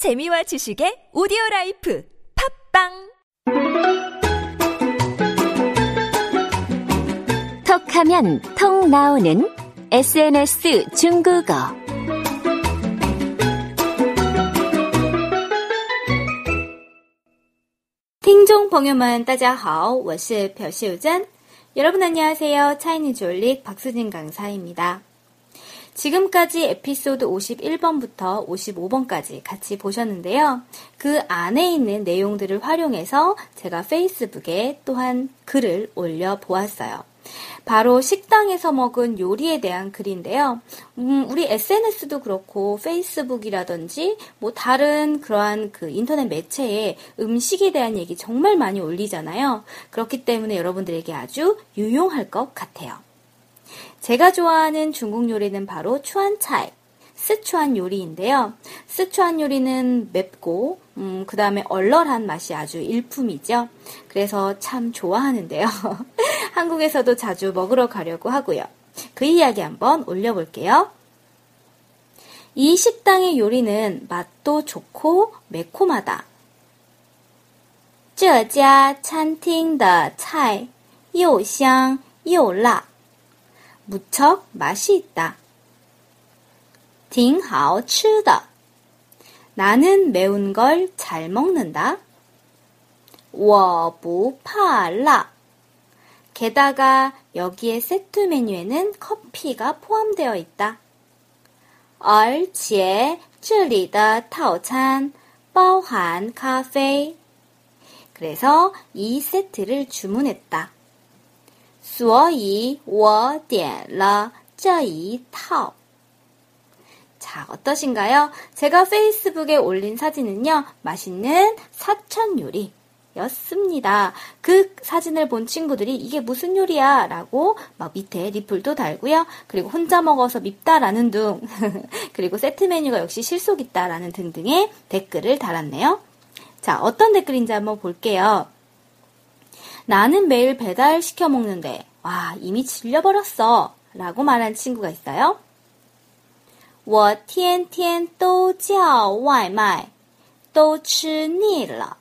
재미와 지식의 오디오 라이프 팝빵 톡하면 통 나오는 SNS 중국어. 听众朋友们，大家好，我是朴秀珍。 여러분 안녕하세요. 차이니즈 올릭 박수진 강사입니다. 지금까지 에피소드 51번부터 55번까지 같이 보셨는데요. 그 안에 있는 내용들을 활용해서 제가 페이스북에 또한 글을 올려 보았어요. 바로 식당에서 먹은 요리에 대한 글인데요. 음, 우리 SNS도 그렇고 페이스북이라든지 뭐 다른 그러한 그 인터넷 매체에 음식에 대한 얘기 정말 많이 올리잖아요. 그렇기 때문에 여러분들에게 아주 유용할 것 같아요. 제가 좋아하는 중국 요리는 바로 추안차이, 스촨 요리인데요. 스촨 요리는 맵고 음, 그 다음에 얼얼한 맛이 아주 일품이죠. 그래서 참 좋아하는데요. 한국에서도 자주 먹으러 가려고 하고요. 그 이야기 한번 올려볼게요. 이 식당의 요리는 맛도 좋고 매콤하다. 这家餐厅的菜又香又辣。 무척 맛이 있다. 挺好吃的. 나는 매운 걸 잘 먹는다. 我不怕辣. 게다가 여기에 세트 메뉴에는 커피가 포함되어 있다. 而且这里的套餐包含咖啡. 그래서 이 세트를 주문했다. 所以我点了这一套. 자, 어떠신가요? 제가 페이스북에 올린 사진은요, 맛있는 사천 요리. 였습니다. 그 사진을 본 친구들이 이게 무슨 요리야? 라고 막 밑에 리플도 달고요. 그리고 혼자 먹어서 밉다라는 등, 그리고 세트 메뉴가 역시 실속 있다라는 등등의 댓글을 달았네요. 자, 어떤 댓글인지 한번 볼게요. 나는 매일 배달 시켜 먹는데, 와, 이미 질려버렸어. 라고 말한 친구가 있어요. 我天天都叫外卖,都吃腻了.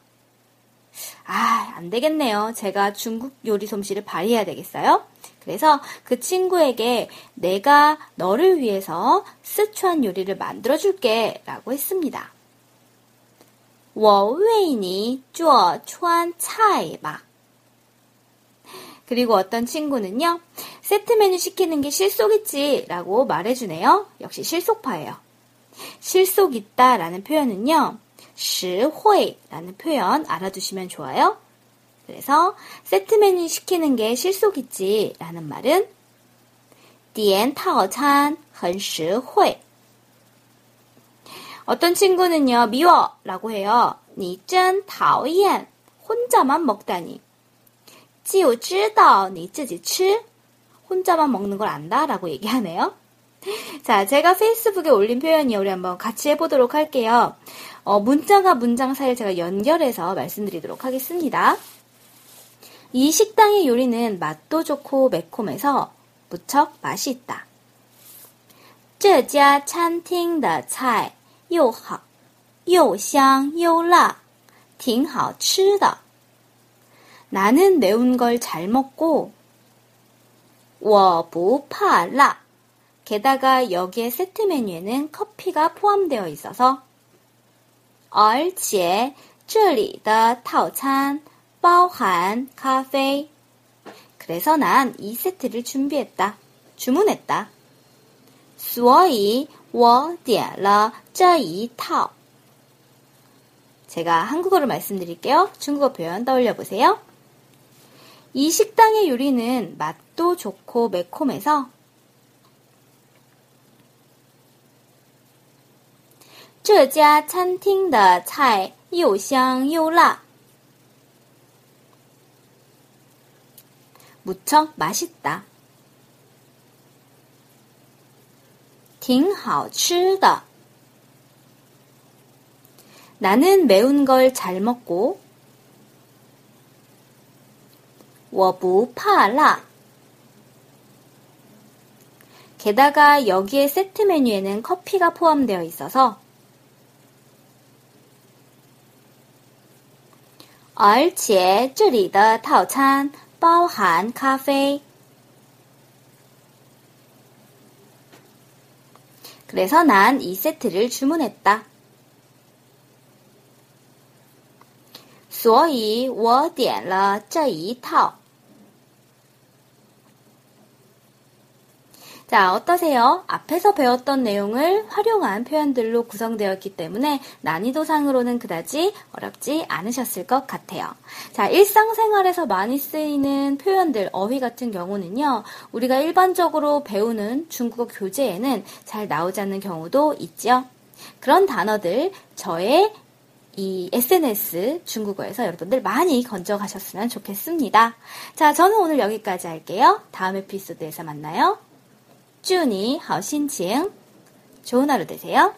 아, 안 되겠네요. 제가 중국 요리 솜씨를 발휘해야 되겠어요? 그래서 그 친구에게 내가 너를 위해서 스촨 요리를 만들어 줄게 라고 했습니다. 我为你做川菜吧. 그리고 어떤 친구는요, 세트 메뉴 시키는 게 실속있지 라고 말해주네요. 역시 실속파예요. 실속 있다 라는 표현은요, 实惠 라는 표현 알아두시면 좋아요. 그래서 세트 메뉴 시키는 게 실속있지 라는 말은 点套餐很实惠 어떤 친구는요, 미워 라고 해요. 你真讨厌 혼자만 먹다니 就知道你自己吃 혼자만 먹는 걸 안다라고 얘기하네요. 자, 제가 페이스북에 올린 표현이 우리 한번 같이 해보도록 할게요. 어, 문장과 문장 사이를 제가 연결해서 말씀드리도록 하겠습니다. 이 식당의 요리는 맛도 좋고 매콤해서 무척 맛이 있다. 这家餐厅的菜又好又香又辣挺好吃的 나는 매운 걸 잘 먹고 我不怕辣. 게다가 여기에 세트 메뉴에는 커피가 포함되어 있어서 而且这里的套餐包含咖啡. 그래서 난 이 세트를 준비했다. 주문했다. 所以我点了这一套. 제가 한국어로 말씀드릴게요. 중국어 표현 떠올려 보세요. 이 식당의 요리는 맛도 좋고 매콤해서 这家餐厅的菜又香又辣， 무척 맛있다. 挺好吃的. 나는 매운 걸 잘 먹고 我不怕辣. 게다가 여기에 세트 메뉴에는 커피가 포함되어 있어서 而且这里的套餐包含咖啡。 그래서 난 이 세트를 주문했다. 所以我点了这一套. 자, 어떠세요? 앞에서 배웠던 내용을 활용한 표현들로 구성되어 있기 때문에 난이도상으로는 그다지 어렵지 않으셨을 것 같아요. 자, 일상생활에서 많이 쓰이는 표현들, 어휘 같은 경우는요, 우리가 일반적으로 배우는 중국어 교재에는 잘 나오지 않는 경우도 있죠. 그런 단어들, 저의 이 SNS 중국어에서 여러분들 많이 건져가셨으면 좋겠습니다. 자, 저는 오늘 여기까지 할게요. 다음 에피소드에서 만나요. 쭈니 하우 신칭 좋은 하루 되세요.